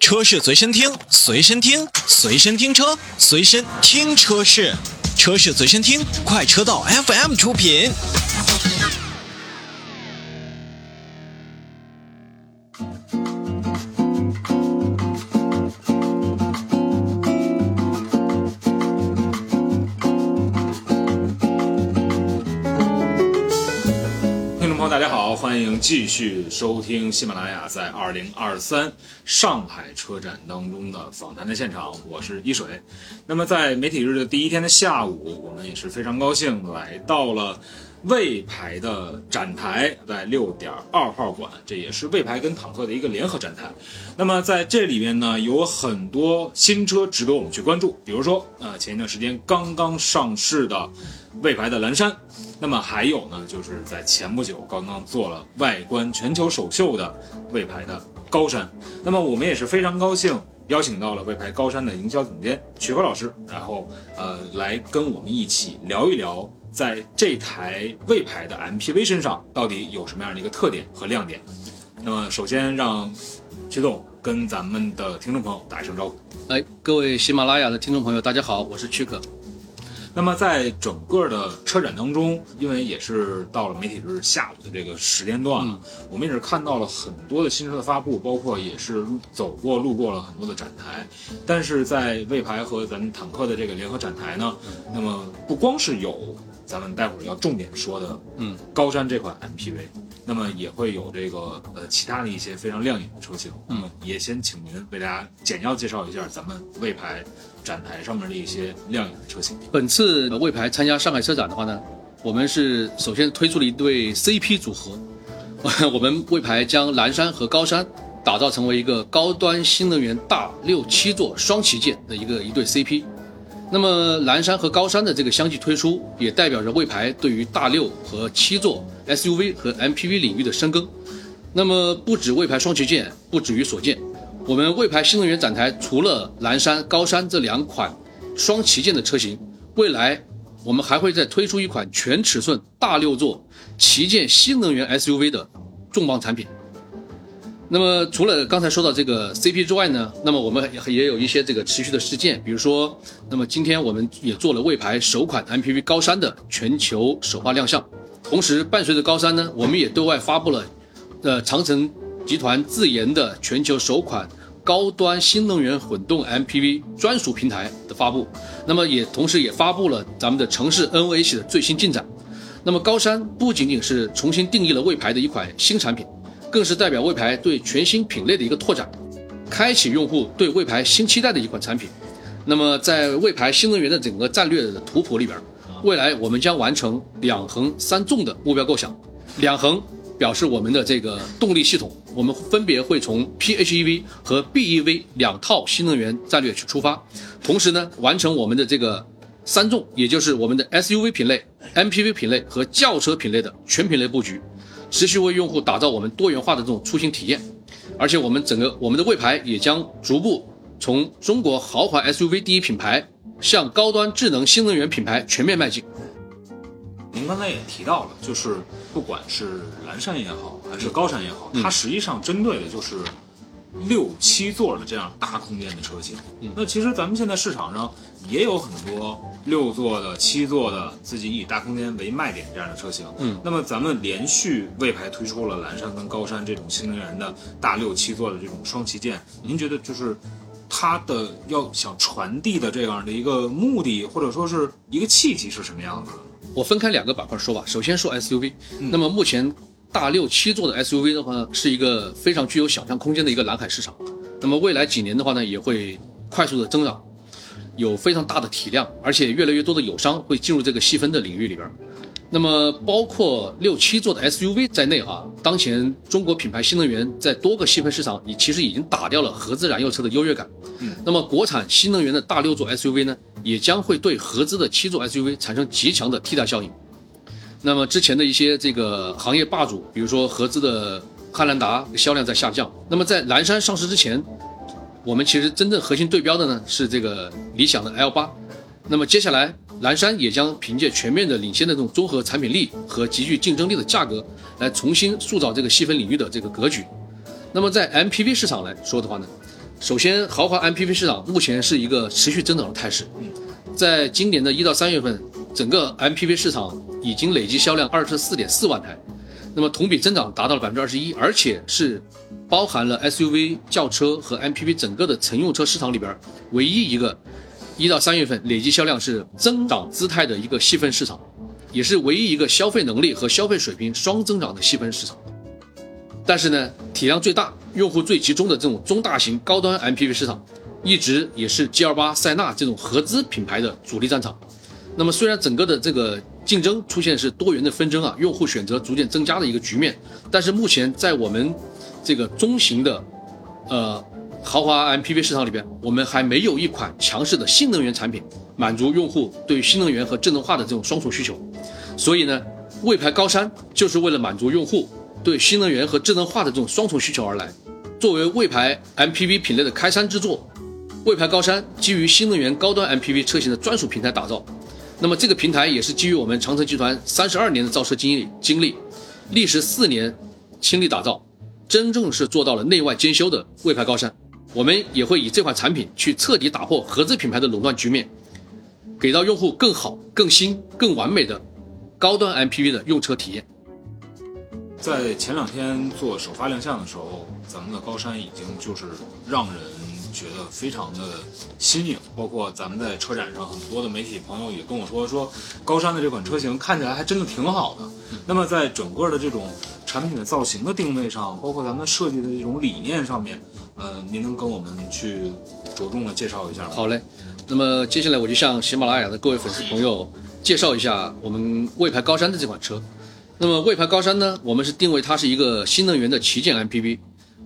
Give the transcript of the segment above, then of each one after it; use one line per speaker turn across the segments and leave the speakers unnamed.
车市随身听，随身听，随身听车，随身听车市，车市随身听，快车道 FM 出品。
大家好，欢迎继续收听喜马拉雅在二零二三上海车展当中的访谈的现场，我是一水。那么在媒体日的第一天的下午，我们也是非常高兴来到了魏牌的展台，在六点二号馆，这也是魏牌跟坦克的一个联合展台。那么在这里面呢，有很多新车值得我们去关注，比如说，呃，前一段时间刚刚上市的魏牌的蓝山。那么还有呢，就是在前不久刚刚做了外观全球首秀的魏牌的高山。那么我们也是非常高兴，邀请到了魏牌高山的营销总监曲和老师，然后呃来跟我们一起聊一聊，在这台魏牌的 MPV 身上到底有什么样的一个特点和亮点。那么首先让曲总跟咱们的听众朋友打一声招呼。
哎，各位喜马拉雅的听众朋友，大家好，我是曲可。
那么在整个的车展当中，因为也是到了媒体日下午的这个时间段了，我们也是看到了很多的新车的发布，包括也是走过路过了很多的展台。但是在魏牌和咱们坦克的这个联合展台呢，那么不光是有咱们待会儿要重点说的，
嗯，
高山这款 MPV，那么也会有这个呃其他的一些非常亮眼的车型。那么也先请您为大家简要介绍一下咱们魏牌展台上面的一些亮眼的车型。
本次魏牌参加上海车展的话呢，我们是首先推出了一对 CP 组合，我们魏牌将蓝山和高山打造成为一个高端新能源大六七座双旗舰的一个一对 CP。那么蓝山和高山的这个相继推出，也代表着魏牌对于大六和七座 SUV 和 MPV 领域的深耕。那么不止魏牌双旗舰不止于所见，我们魏牌新能源展台除了蓝山、高山这两款双旗舰的车型，未来我们还会再推出一款全尺寸大六座旗舰新能源 SUV 的重磅产品。那么除了刚才说到这个 CP 之外呢，那么我们也也有一些这个持续的事件，比如说，那么今天我们也做了魏牌首款 MPV 高山的全球首发亮相，同时伴随着高山呢，我们也对外发布了，呃，长城集团自研的全球首款高端新能源混动 MPV 专属平台的发布，那么也同时也发布了咱们的城市 NVH 的最新进展。那么高山不仅仅是重新定义了魏牌的一款新产品。更是代表魏牌对全新品类的一个拓展，开启用户对魏牌新期待的一款产品。那么，在魏牌新能源的整个战略的图谱里边，未来我们将完成两横三纵的目标构想。两横表示我们的这个动力系统，我们分别会从 PHEV 和 BEV 两套新能源战略去出发，同时呢，完成我们的这个三纵，也就是我们的 SUV 品类、MPV 品类和轿车品类的全品类布局。持续为用户打造我们多元化的这种出行体验，而且我们整个我们的魏牌也将逐步从中国豪华 SUV 第一品牌向高端智能新能源品牌全面迈进。
您刚才也提到了，就是不管是蓝山也好，还是高山也好，它实际上针对的就是六七座的这样大空间的车型。那其实咱们现在市场上也有很多六座的、七座的，自己以大空间为卖点这样的车型。
嗯，
那么咱们连续魏牌推出了蓝山跟高山这种新能源的大六七座的这种双旗舰，您觉得就是它的要想传递的这样的一个目的，或者说是一个契机是什么样子的？
我分开两个板块说吧。首先说 SUV，、那么目前大六七座的 SUV 的话呢，是一个非常具有想象空间的一个蓝海市场。那么未来几年的话呢，也会快速的增长，有非常大的体量，而且越来越多的友商会进入这个细分的领域里边。那么包括六七座的 SUV 在内哈，当前中国品牌新能源在多个细分市场，你其实已经打掉了合资燃油车的优越感。
嗯，
那么国产新能源的大六座 SUV 呢，也将会对合资的七座 SUV 产生极强的替代效应。那么之前的一些这个行业霸主，比如说合资的汉兰达销量在下降。那么在蓝山上市之前，我们其实真正核心对标的呢是这个理想的 L 八。那么接下来，蓝山也将凭借全面的领先的这种综合产品力和极具竞争力的价格，来重新塑造这个细分领域的这个格局。那么在 MPV 市场来说的话呢，首先，豪华 MPV 市场目前是一个持续增长的态势。在今年的一到三月份，整个 MPV 市场已经累计销量二十四点四万台，那么同比增长达到了百分之二十一，而且是包含了 SUV、轿车和 MPV 整个的乘用车市场里边唯一一个一到三月份累计销量是增长姿态的一个细分市场，也是唯一一个消费能力和消费水平双增长的细分市场。但是呢，体量最大、用户最集中的这种中大型高端 MPV 市场。一直也是 G L 八、塞纳这种合资品牌的主力战场。那么，虽然整个的这个竞争出现是多元的纷争啊，用户选择逐渐增加的一个局面，但是目前在我们这个中型的呃豪华 M P V 市场里边，我们还没有一款强势的新能源产品满足用户对新能源和智能化的这种双重需求。所以呢，魏牌高山就是为了满足用户对新能源和智能化的这种双重需求而来。作为魏牌 M P V 品类的开山之作。魏牌高山基于新能源高端 MPV 车型的专属平台打造，那么这个平台也是基于我们长城集团三十二年的造车经历经历，历时四年倾力打造，真正是做到了内外兼修的魏牌高山。我们也会以这款产品去彻底打破合资品牌的垄断局面，给到用户更好、更新、更完美的高端 MPV 的用车体验。
在前两天做首发亮相的时候，咱们的高山已经就是让人。觉得非常的新颖，包括咱们在车展上很多的媒体朋友也跟我说，说高山的这款车型看起来还真的挺好的。那么在整个的这种产品的造型的定位上，包括咱们设计的这种理念上面，呃，您能跟我们去着重的介绍一下吗？
好嘞，那么接下来我就向喜马拉雅的各位粉丝朋友介绍一下我们魏牌高山的这款车。那么魏牌高山呢，我们是定位它是一个新能源的旗舰 MPV。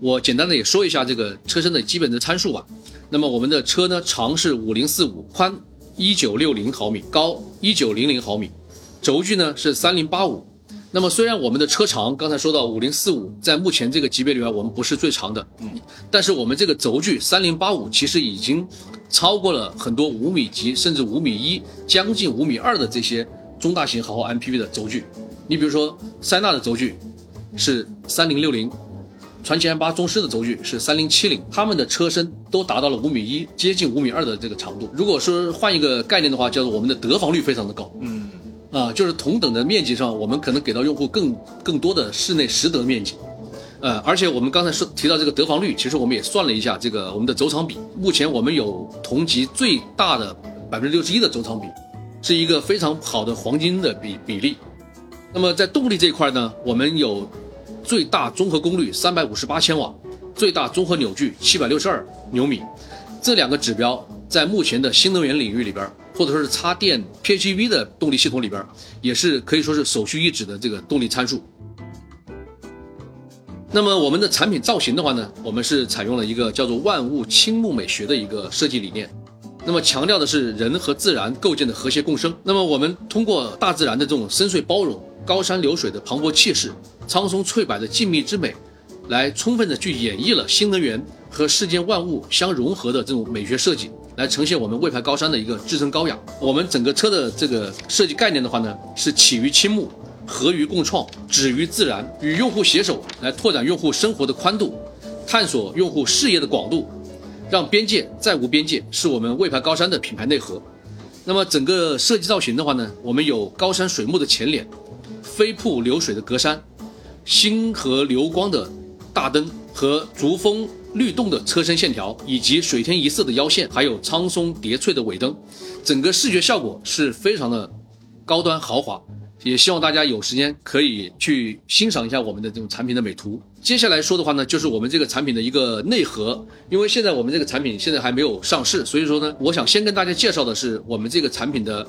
我简单的也说一下这个车身的基本的参数吧。那么我们的车呢，长是五零四五，宽一九六零毫米，高一九零零毫米，轴距呢是三零八五。那么虽然我们的车长刚才说到五零四五，在目前这个级别里面我们不是最长的，嗯，但是我们这个轴距三零八五其实已经超过了很多五米级甚至五米一，将近五米二的这些中大型豪华 MPV 的轴距。你比如说塞纳的轴距是三零六零。传奇 M 八宗师的轴距是三零七零，他们的车身都达到了五米一，接近五米二的这个长度。如果说换一个概念的话，叫做我们的得房率非常的高。嗯，啊，就是同等的面积上，我们可能给到用户更更多的室内实得面积。呃，而且我们刚才说提到这个得房率，其实我们也算了一下这个我们的轴长比，目前我们有同级最大的百分之六十一的轴长比，是一个非常好的黄金的比比例。那么在动力这一块呢，我们有。最大综合功率三百五十八千瓦，最大综合扭矩七百六十二牛米，这两个指标在目前的新能源领域里边，或者说是插电 PHEV 的动力系统里边，也是可以说是首屈一指的这个动力参数。那么我们的产品造型的话呢，我们是采用了一个叫做万物倾慕美学的一个设计理念，那么强调的是人和自然构建的和谐共生。那么我们通过大自然的这种深邃包容。高山流水的磅礴气势，苍松翠柏的静谧之美，来充分的去演绎了新能源和世间万物相融合的这种美学设计，来呈现我们魏牌高山的一个至臻高雅。我们整个车的这个设计概念的话呢，是起于倾慕，合于共创，止于自然，与用户携手来拓展用户生活的宽度，探索用户视野的广度，让边界再无边界，是我们魏牌高山的品牌内核。那么整个设计造型的话呢，我们有高山水幕的前脸。飞瀑流水的格栅，星河流光的大灯和逐风律动的车身线条，以及水天一色的腰线，还有苍松叠翠的尾灯，整个视觉效果是非常的高端豪华。也希望大家有时间可以去欣赏一下我们的这种产品的美图。接下来说的话呢，就是我们这个产品的一个内核。因为现在我们这个产品现在还没有上市，所以说呢，我想先跟大家介绍的是我们这个产品的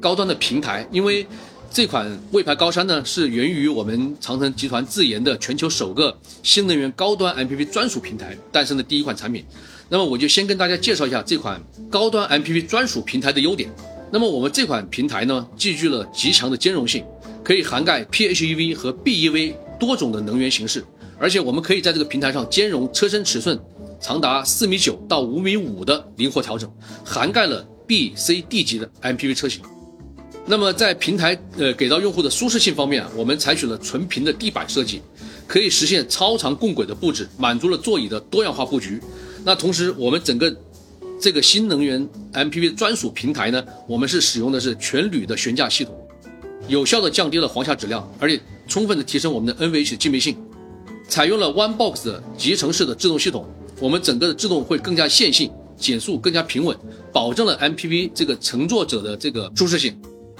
高端的平台，因为。这款魏牌高山呢，是源于我们长城集团自研的全球首个新能源高端 MPV 专属平台诞生的第一款产品。那么我就先跟大家介绍一下这款高端 MPV 专属平台的优点。那么我们这款平台呢，具具了极强的兼容性，可以涵盖 PHEV 和 BEV 多种的能源形式，而且我们可以在这个平台上兼容车身尺寸长达四米九到五米五的灵活调整，涵盖了 B、C、D 级的 MPV 车型。那么在平台呃给到用户的舒适性方面，我们采取了纯平的地板设计，可以实现超长共轨的布置，满足了座椅的多样化布局。那同时，我们整个这个新能源 MPV 专属平台呢，我们是使用的是全铝的悬架系统，有效的降低了簧下质量，而且充分的提升我们的 NVH 静谧性。采用了 One Box 的集成式的制动系统，我们整个的制动会更加线性，减速更加平稳，保证了 MPV 这个乘坐者的这个舒适性。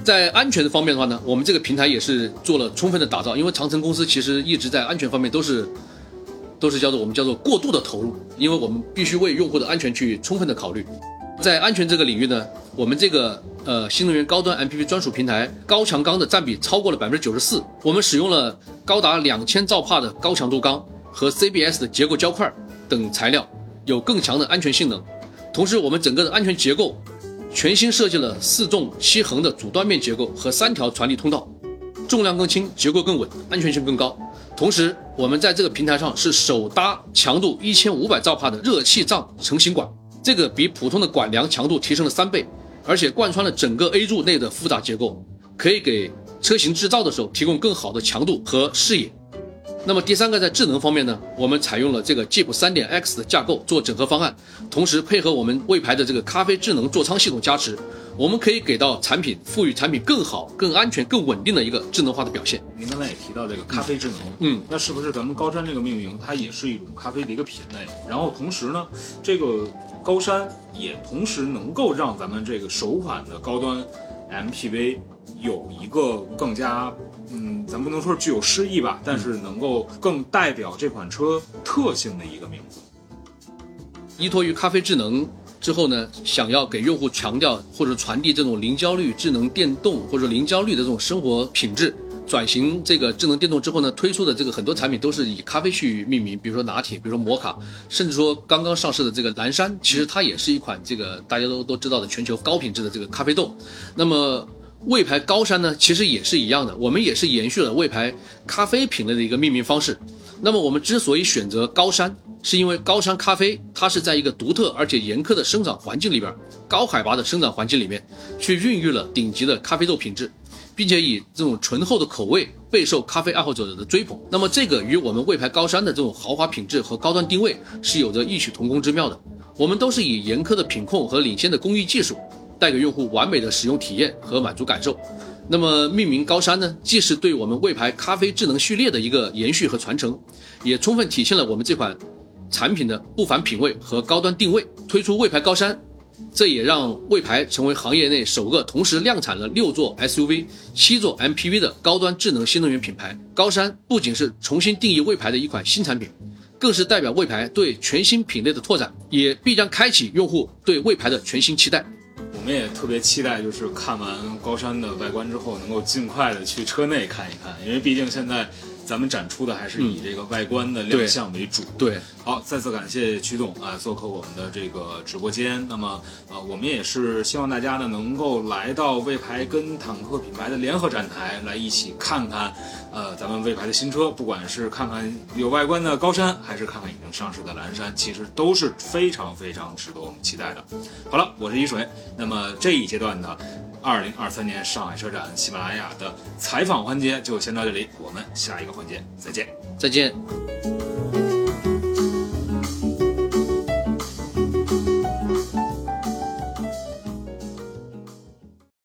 在安全的方面的话呢，我们这个平台也是做了充分的打造，因为长城公司其实一直在安全方面都是都是叫做我们叫做过度的投入，因为我们必须为用户的安全去充分的考虑。在安全这个领域呢，我们这个呃新能源高端 MPV 专属平台高强钢的占比超过了百分之九十四，我们使用了高达两千兆帕的高强度钢和 CBS 的结构胶块等材料，有更强的安全性能。同时，我们整个的安全结构全新设计了四纵七横的主断面结构和三条传递通道，重量更轻，结构更稳，安全性更高。同时，我们在这个平台上是首搭强度一千五百兆帕的热气胀成型管。这个比普通的管梁强度提升了三倍，而且贯穿了整个 A 柱内的复杂结构，可以给车型制造的时候提供更好的强度和视野。那么第三个在智能方面呢，我们采用了这个 Jeep 三点 X 的架构做整合方案，同时配合我们魏牌的这个咖啡智能座舱系统加持，我们可以给到产品赋予产品更好、更安全、更稳定的一个智能化的表现。
您刚才也提到这个咖啡智能，
嗯，
那是不是咱们高山这个命名，它也是一种咖啡的一个品类？然后同时呢，这个高山也同时能够让咱们这个首款的高端 MPV 有一个更加。嗯，咱不能说具有诗意吧，但是能够更代表这款车特性的一个名字。
依托于咖啡智能之后呢，想要给用户强调或者传递这种零焦虑智能电动或者零焦虑的这种生活品质。转型这个智能电动之后呢，推出的这个很多产品都是以咖啡去命名，比如说拿铁，比如说摩卡，甚至说刚刚上市的这个蓝山，其实它也是一款这个大家都都知道的全球高品质的这个咖啡豆。那么。魏牌高山呢，其实也是一样的，我们也是延续了魏牌咖啡品类的一个命名方式。那么我们之所以选择高山，是因为高山咖啡它是在一个独特而且严苛的生长环境里边，高海拔的生长环境里面，去孕育了顶级的咖啡豆品质，并且以这种醇厚的口味备受咖啡爱好者的追捧。那么这个与我们魏牌高山的这种豪华品质和高端定位是有着异曲同工之妙的。我们都是以严苛的品控和领先的工艺技术。带给用户完美的使用体验和满足感受。那么命名高山呢，既是对我们魏牌咖啡智能序列的一个延续和传承，也充分体现了我们这款产品的不凡品味和高端定位。推出魏牌高山，这也让魏牌成为行业内首个同时量产了六座 SUV、七座 MPV 的高端智能新能源品牌。高山不仅是重新定义魏牌的一款新产品，更是代表魏牌对全新品类的拓展，也必将开启用户对魏牌的全新期待。
我们也特别期待，就是看完高山的外观之后，能够尽快的去车内看一看，因为毕竟现在。咱们展出的还是以这个外观的亮相为主。
对，
好，再次感谢曲总啊，做客我们的这个直播间。那么，呃，我们也是希望大家呢能够来到魏牌跟坦克品牌的联合展台，来一起看看，呃，咱们魏牌的新车，不管是看看有外观的高山，还是看看已经上市的蓝山，其实都是非常非常值得我们期待的。好了，我是一水。那么这一阶段呢？二零二三年上海车展，喜马拉雅的采访环节就先到这里，我们下一个环节，再见，
再见。